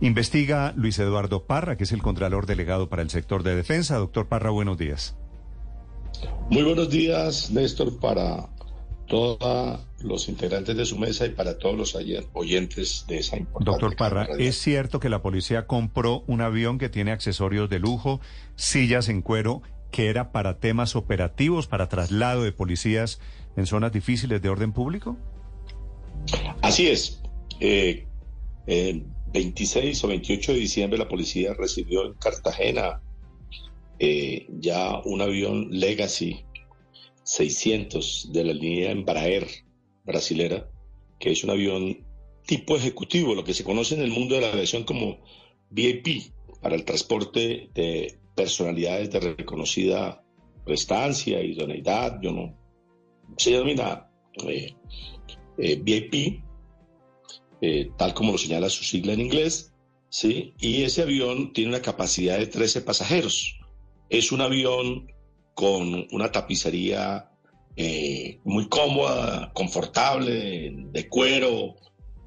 Investiga Luis Eduardo Parra, que es el Contralor Delegado para el sector de defensa. Doctor Parra, buenos días. Muy buenos días, Néstor, para todos los integrantes de su mesa y para todos los oyentes de esa importante. Doctor Parra, ¿es cierto que la policía compró un avión que tiene accesorios de lujo, sillas en cuero, que era para temas operativos, para traslado de policías en zonas difíciles de orden público? Así es. Eh, 26 o 28 de diciembre la policía recibió en Cartagena eh, ya un avión Legacy 600 de la línea Embraer brasilera, que es un avión tipo ejecutivo, lo que se conoce en el mundo de la aviación como VIP, para el transporte de personalidades de reconocida prestancia, idoneidad, yo no. Se denomina VIP, eh, tal como lo señala su sigla en inglés, ¿sí? Y ese avión tiene una capacidad de 13 pasajeros. Es un avión con una tapicería eh, muy cómoda, confortable, de cuero,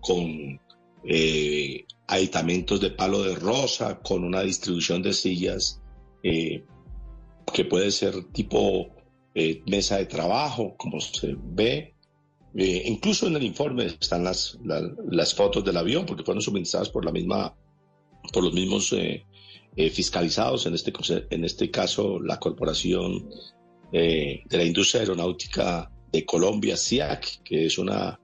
con eh, aditamentos de palo de rosa, con una distribución de sillas que puede ser tipo mesa de trabajo, como se ve, eh, incluso en el informe están las, las fotos del avión, porque fueron suministradas por la misma, por los mismos eh, eh, fiscalizados, en este, en este caso la Corporación de la Industria Aeronáutica de Colombia, CIAC, que es una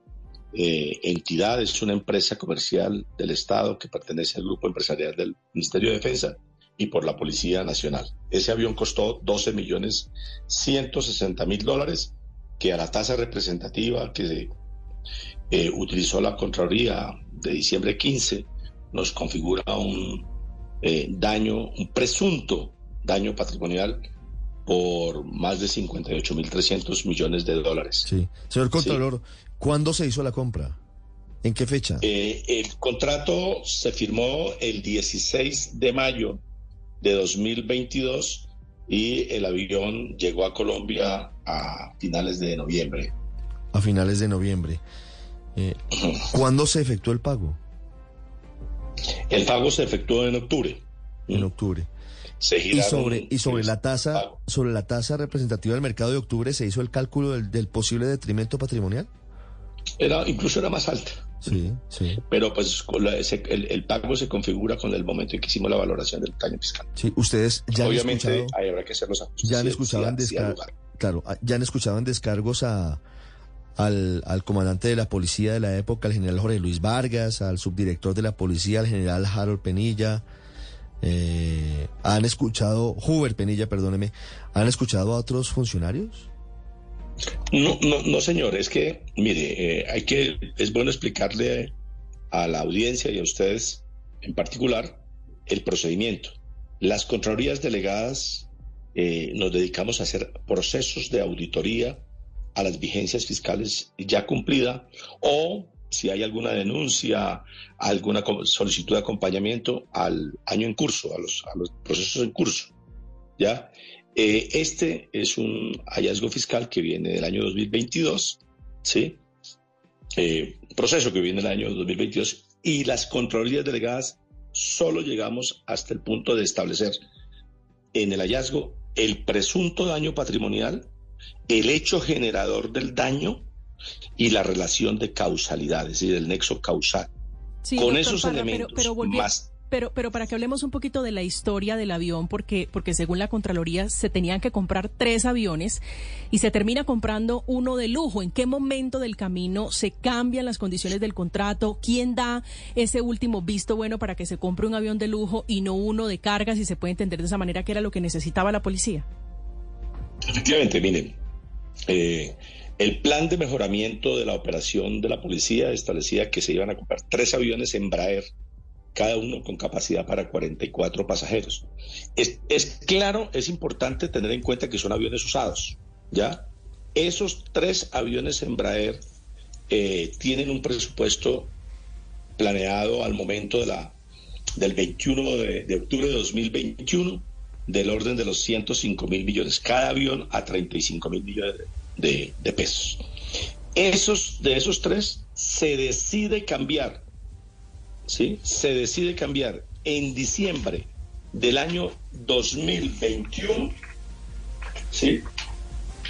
entidad, es una empresa comercial del Estado que pertenece al grupo empresarial del Ministerio de Defensa y por la Policía Nacional. Ese avión costó 12 millones 160 mil dólares que a la tasa representativa que eh, utilizó la Contraloría de diciembre 15 nos configura un eh, daño, un presunto daño patrimonial por más de 58.300 millones de dólares. Sí. Señor Contralor, ¿cuándo se hizo la compra? ¿En qué fecha? Eh, el contrato se firmó el 16 de mayo de 2022 y el avión llegó a Colombia a finales de noviembre. A finales de noviembre. Eh, ¿Cuándo se efectuó el pago? El pago se efectuó en octubre. En octubre. y sobre, y sobre la tasa, sobre la tasa representativa del mercado de octubre, ¿se hizo el cálculo del, del posible detrimento patrimonial? Era, incluso era más alta. Sí, sí. Pero pues el, pago se configura con el momento en que hicimos la valoración del daño fiscal. Sí, ustedes ya Obviamente, han escuchado... habrá que hacer los ajustes. Ya han escuchado, claro, ah, ya han escuchado en descargos a, al, al, comandante de la policía de la época, al general Jorge Luis Vargas, al subdirector de la policía, al general Harold Penilla. Eh, ¿Han escuchado, Huber Penilla, perdóneme, ¿han escuchado a otros funcionarios? No, no, no, señor, es que, mire, eh, hay que, es bueno explicarle a la audiencia y a ustedes en particular el procedimiento. Las Contralorías delegadas eh, nos dedicamos a hacer procesos de auditoría a las vigencias fiscales ya cumplidas o si hay alguna denuncia, alguna solicitud de acompañamiento al año en curso, a los, a los procesos en curso. ¿Ya? Eh, este es un hallazgo fiscal que viene del año 2022, ¿sí? Eh, proceso que viene del año 2022 y las Contralorías Delegadas solo llegamos hasta el punto de establecer en el hallazgo el presunto daño patrimonial, el hecho generador del daño y la relación de causalidad, es decir, el nexo causal. Con esos elementos más pero, pero para que hablemos un poquito de la historia del avión, porque, porque según la Contraloría se tenían que comprar tres aviones y se termina comprando uno de lujo. ¿En qué momento del camino se cambian las condiciones del contrato? ¿Quién da ese último visto bueno para que se compre un avión de lujo y no uno de carga, si se puede entender de esa manera que era lo que necesitaba la policía? Efectivamente, miren, eh, el plan de mejoramiento de la operación de la policía establecía que se iban a comprar tres aviones Embraer cada uno con capacidad para 44 pasajeros. Es, claro, es importante tener en cuenta que son aviones usados, ¿ya? Esos tres aviones Embraer eh, tienen un presupuesto planeado al momento de la, del 21 de, octubre de 2021 del orden de los 105 mil millones, cada avión a 35 mil millones de, de pesos. Esos, de esos tres se decide cambiar ¿sí? se decide cambiar en diciembre del año 2021, ¿sí?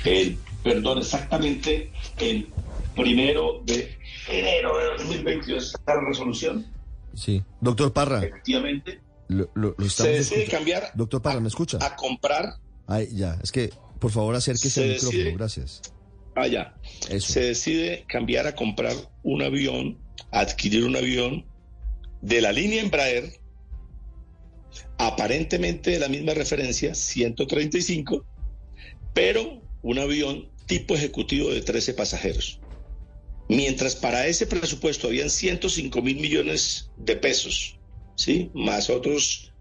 el, perdón, exactamente el primero de enero de 2022 está la resolución. Sí, doctor Parra. Efectivamente. Lo, lo, lo se decide cambiar. Doctor Parra, ¿me escucha? A comprar. Ay, ya, es que, por favor, acérquese al micrófono, gracias. Ah, ya. Se decide cambiar a comprar un avión, a adquirir un avión de la línea Embraer, aparentemente de la misma referencia, 135, pero un avión tipo ejecutivo de 13 pasajeros. Mientras para ese presupuesto habían 105 mil millones de pesos, ¿sí? más otros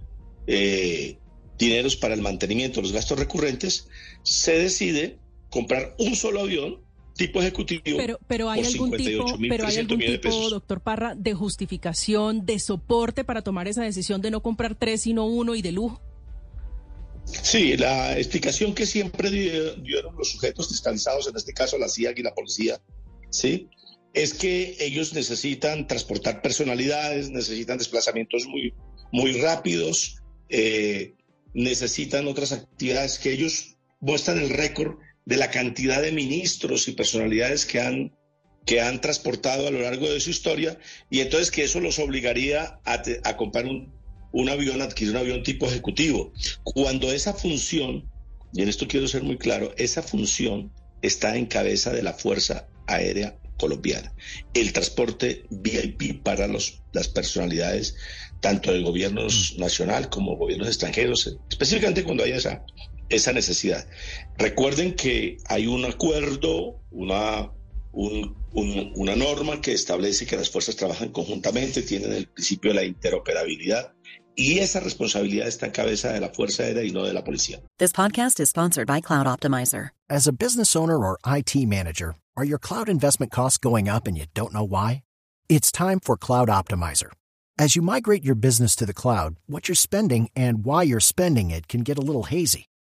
eh, dineros para el mantenimiento, los gastos recurrentes, se decide comprar un solo avión tipo ejecutivo. Pero, pero hay algún tipo, pero hay algún tipo, doctor Parra, de justificación, de soporte para tomar esa decisión de no comprar tres sino uno y de lujo. Sí, la explicación que siempre dieron los sujetos fiscalizados, en este caso la CIA y la policía, ¿sí? Es que ellos necesitan transportar personalidades, necesitan desplazamientos muy, muy rápidos, eh, necesitan otras actividades que ellos muestran el récord de la cantidad de ministros y personalidades que han, que han transportado a lo largo de su historia y entonces que eso los obligaría a, a comprar un, un avión, adquirir un avión tipo ejecutivo. Cuando esa función, y en esto quiero ser muy claro, esa función está en cabeza de la Fuerza Aérea Colombiana. El transporte VIP para los, las personalidades, tanto de gobiernos mm. nacional como gobiernos extranjeros, específicamente cuando haya esa, esa necesidad. Recuerden que hay un acuerdo, una, una norma que establece que las fuerzas trabajan conjuntamente, tienen el principio de la interoperabilidad y esa responsabilidad está en cabeza de la Fuerza Aérea y no de la policía. This podcast is sponsored by Cloud Optimizer. As a business owner or IT manager, are your cloud investment costs going up and you don't know why? It's time for Cloud Optimizer. As you migrate your business to the cloud, what you're spending and why you're spending it can get a little hazy.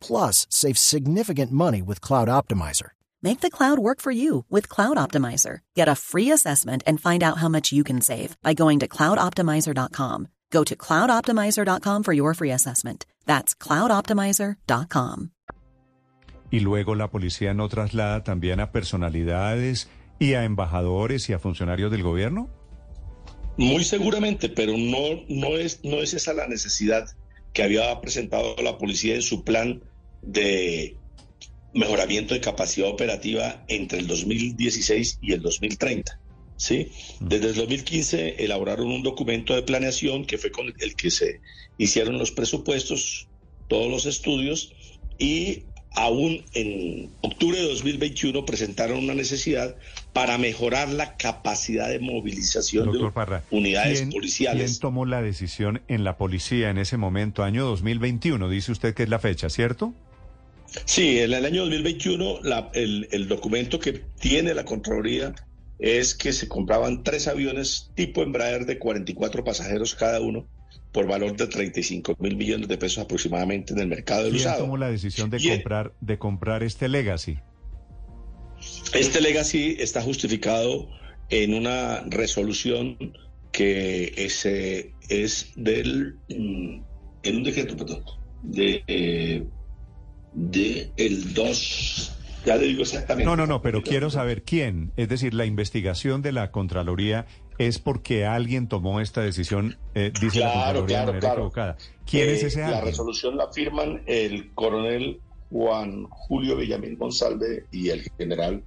plus save significant money with Cloud Optimizer. Make the cloud work for you with Cloud Optimizer. Get a free assessment and find out how much you can save by going to cloudoptimizer.com. Go to cloudoptimizer.com for your free assessment. That's cloudoptimizer.com. Y luego la policía no traslada también a personalidades y a embajadores y a funcionarios del gobierno? Muy seguramente, pero no, no, es, no es esa la necesidad que había presentado la policía en su plan de mejoramiento de capacidad operativa entre el 2016 y el 2030. ¿sí? Desde el 2015 elaboraron un documento de planeación que fue con el que se hicieron los presupuestos, todos los estudios, y aún en octubre de 2021 presentaron una necesidad para mejorar la capacidad de movilización de unidades policiales. ¿Quién tomó la decisión en la policía en ese momento, año 2021? Dice usted que es la fecha, ¿cierto? Sí, en el año 2021 el, documento que tiene la Contraloría es que se compraban tres aviones tipo Embraer de 44 pasajeros cada uno por valor de 35 mil millones de pesos aproximadamente en el mercado del ¿Quién usado. tomó la decisión de comprar de comprar este Legacy? Este Legacy está justificado en una resolución que es, es del mm, en un decreto, perdón, de eh, de el 2. Ya le digo exactamente. No, no, no, pero quiero saber quién. Es decir, la investigación de la Contraloría es porque alguien tomó esta decisión, eh, dice la Contraloría de manera equivocada. ¿Quién es eh, ese alguien? La resolución la firman el coronel Juan Julio Villamil González y el general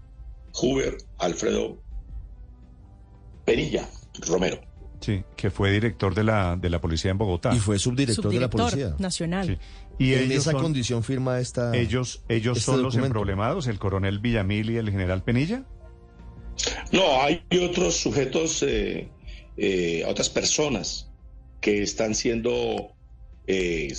Huber Alfredo Penilla Romero. Sí, que fue director de la, de la policía en Bogotá. Y fue subdirector, de la policía. Nacional. Y en esa condición firma esta. ¿Ellos, ellos este son los emproblemados, el coronel Villamil y el general Penilla? No, hay otros sujetos, eh, eh, otras personas que están siendo eh,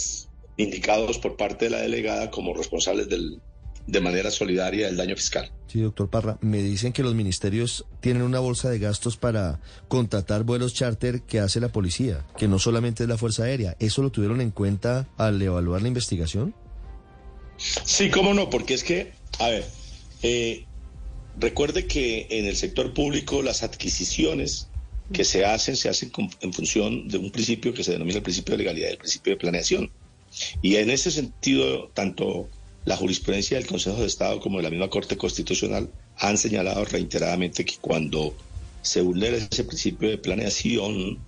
indicados por parte de la delegada como responsables del, de manera solidaria del daño fiscal. Sí, doctor Parra, me dicen que los ministerios tienen una bolsa de gastos para contratar vuelos charter que hace la policía, que no solamente es la Fuerza Aérea. ¿Eso lo tuvieron en cuenta al evaluar la investigación? Sí, cómo no, porque es que, a ver, eh, recuerde que en el sector público las adquisiciones que se hacen se hacen en función de un principio que se denomina el principio de legalidad el principio de planeación. Y en ese sentido, tanto la jurisprudencia del Consejo de Estado como de la misma Corte Constitucional han señalado reiteradamente que cuando se vulnera ese principio de planeación,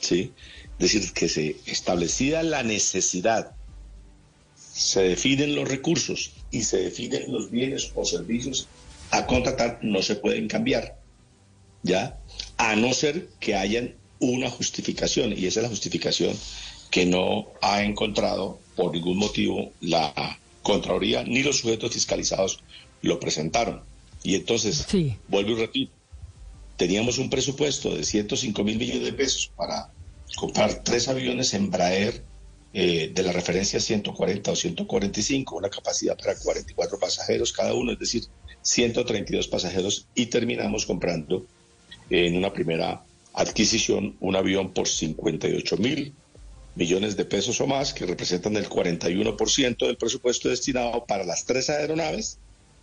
¿sí? es decir, que se establecida la necesidad, se definen los recursos y se definen los bienes o servicios a contratar, no se pueden cambiar, ¿ya? A no ser que hayan una justificación, y esa es la justificación que no ha encontrado por ningún motivo la Contraloría ni los sujetos fiscalizados lo presentaron. Y entonces, vuelvo y repito, teníamos un presupuesto de 105 mil millones de pesos para comprar tres aviones Embraer eh, de la referencia 140 o 145, una capacidad para 44 pasajeros cada uno, es decir, 132 pasajeros, y terminamos comprando en una primera adquisición un avión por 58 mil millones de pesos o más, que representan el 41% del presupuesto destinado para las tres aeronaves,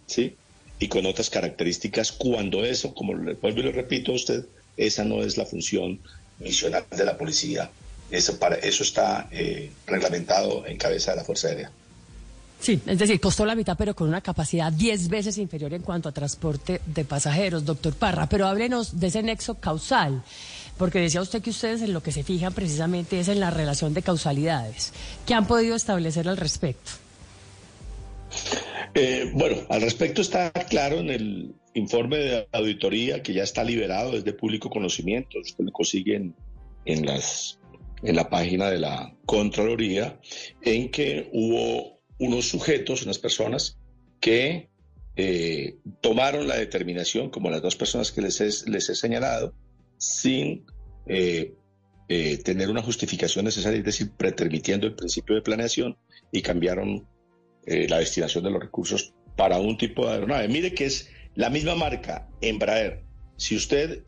¿sí? Y con otras características, cuando eso, como le vuelvo y le repito a usted, esa no es la función misional de la policía. Eso, para, eso está eh, reglamentado en cabeza de la Fuerza Aérea. Sí, es decir, costó la mitad, pero con una capacidad 10 veces inferior en cuanto a transporte de pasajeros, doctor Parra. Pero háblenos de ese nexo causal. Porque decía usted que ustedes en lo que se fijan precisamente es en la relación de causalidades. ¿Qué han podido establecer al respecto? Eh, bueno, al respecto está claro en el informe de auditoría que ya está liberado, desde público conocimiento. Usted lo consigue en, las, en la página de la Contraloría, en que hubo unos sujetos, unas personas que eh, tomaron la determinación, como las dos personas que les les he señalado, sin eh, eh, tener una justificación necesaria, es decir, pretermitiendo el principio de planeación y cambiaron eh, la destinación de los recursos para un tipo de aeronave. Mire que es la misma marca, Embraer. Si usted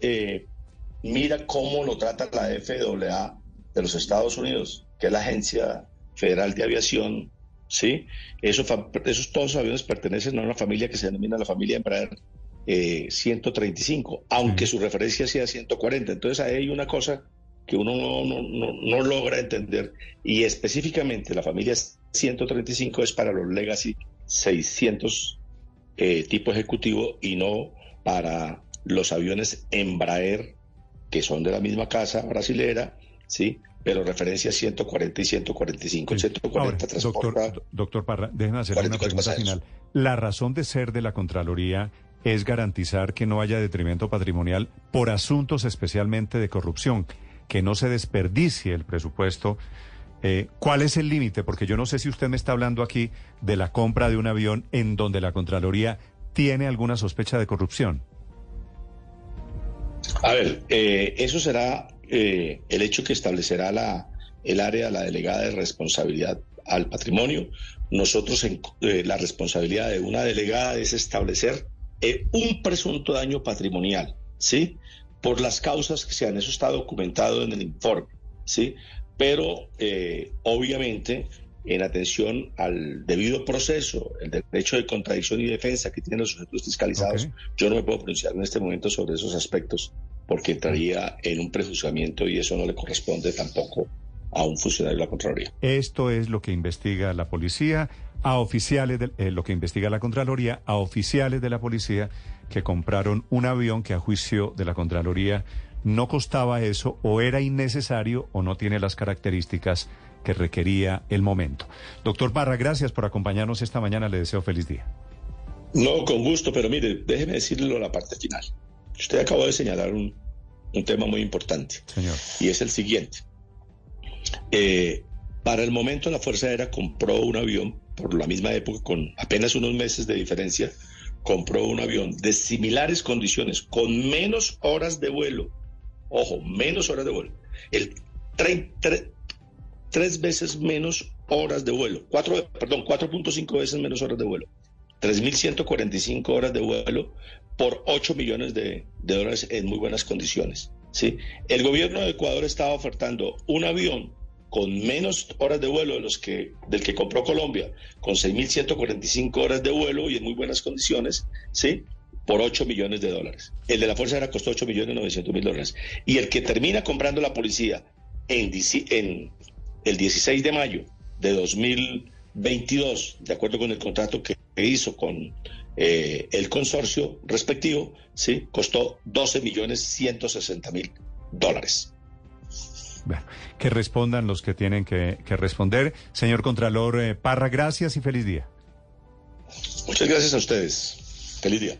mira cómo lo trata la FAA de los Estados Unidos, que es la Agencia Federal de Aviación, ¿sí? Esos, esos todos los aviones pertenecen a una familia que se denomina la familia Embraer 135, eh, aunque su referencia sea 140. Entonces ahí hay una cosa que uno no, logra entender y específicamente la familia 135 es para los Legacy 600 eh, tipo ejecutivo y no para los aviones Embraer que son de la misma casa brasilera, ¿sí? pero referencia 140 y 145. 140 doctor, doctor Parra, déjenme hacer una pregunta final. La razón de ser de la Contraloría es garantizar que no haya detrimento patrimonial por asuntos especialmente de corrupción, que no se desperdicie el presupuesto. Eh, ¿Cuál es el límite? Porque yo no sé si usted me está hablando aquí de la compra de un avión en donde la Contraloría tiene alguna sospecha de corrupción. A ver, eh, eso será eh, el hecho que establecerá la, el área, la delegada de responsabilidad al patrimonio. Nosotros, en, la responsabilidad de una delegada es establecer eh, un presunto daño patrimonial, ¿sí? Por las causas que sean, eso está documentado en el informe, ¿sí? Pero eh, obviamente en atención al debido proceso, el derecho de contradicción y defensa que tienen los sujetos fiscalizados, yo no me puedo pronunciar en este momento sobre esos aspectos porque entraría en un prejuzgamiento y eso no le corresponde tampoco a un funcionario de la Contraloría. Esto es lo que investiga la policía a oficiales de eh, lo que investiga la Contraloría, a oficiales de la policía que compraron un avión que a juicio de la Contraloría no costaba eso o era innecesario o no tiene las características que requería el momento. Doctor Barra, gracias por acompañarnos esta mañana. Le deseo feliz día. No, con gusto, pero mire, déjeme decirle la parte final. Usted acabó de señalar un, un tema muy importante. Señor. Y es el siguiente. Eh, para el momento la Fuerza Aérea compró un avión por la misma época, con apenas unos meses de diferencia, compró un avión de similares condiciones, con menos horas de vuelo. Ojo, menos horas de vuelo. El tres veces menos horas de vuelo, cuatro, perdón, 4.5 veces menos horas de vuelo, 3.145 horas de vuelo por 8 millones de, dólares en muy buenas condiciones. ¿sí? El gobierno de Ecuador estaba ofertando un avión con menos horas de vuelo de los que, del que compró Colombia, con 6.145 horas de vuelo y en muy buenas condiciones, ¿sí? por 8 millones de dólares. El de la Fuerza Aérea costó 8 millones 900 mil dólares. Y el que termina comprando la policía en, en el 16 de mayo de 2022, de acuerdo con el contrato que hizo con eh, el consorcio respectivo, ¿sí? costó 12 millones 160 mil dólares. Bueno, que respondan los que tienen que, responder. Señor Contralor eh, Parra, gracias y feliz día. Muchas gracias a ustedes. Feliz día.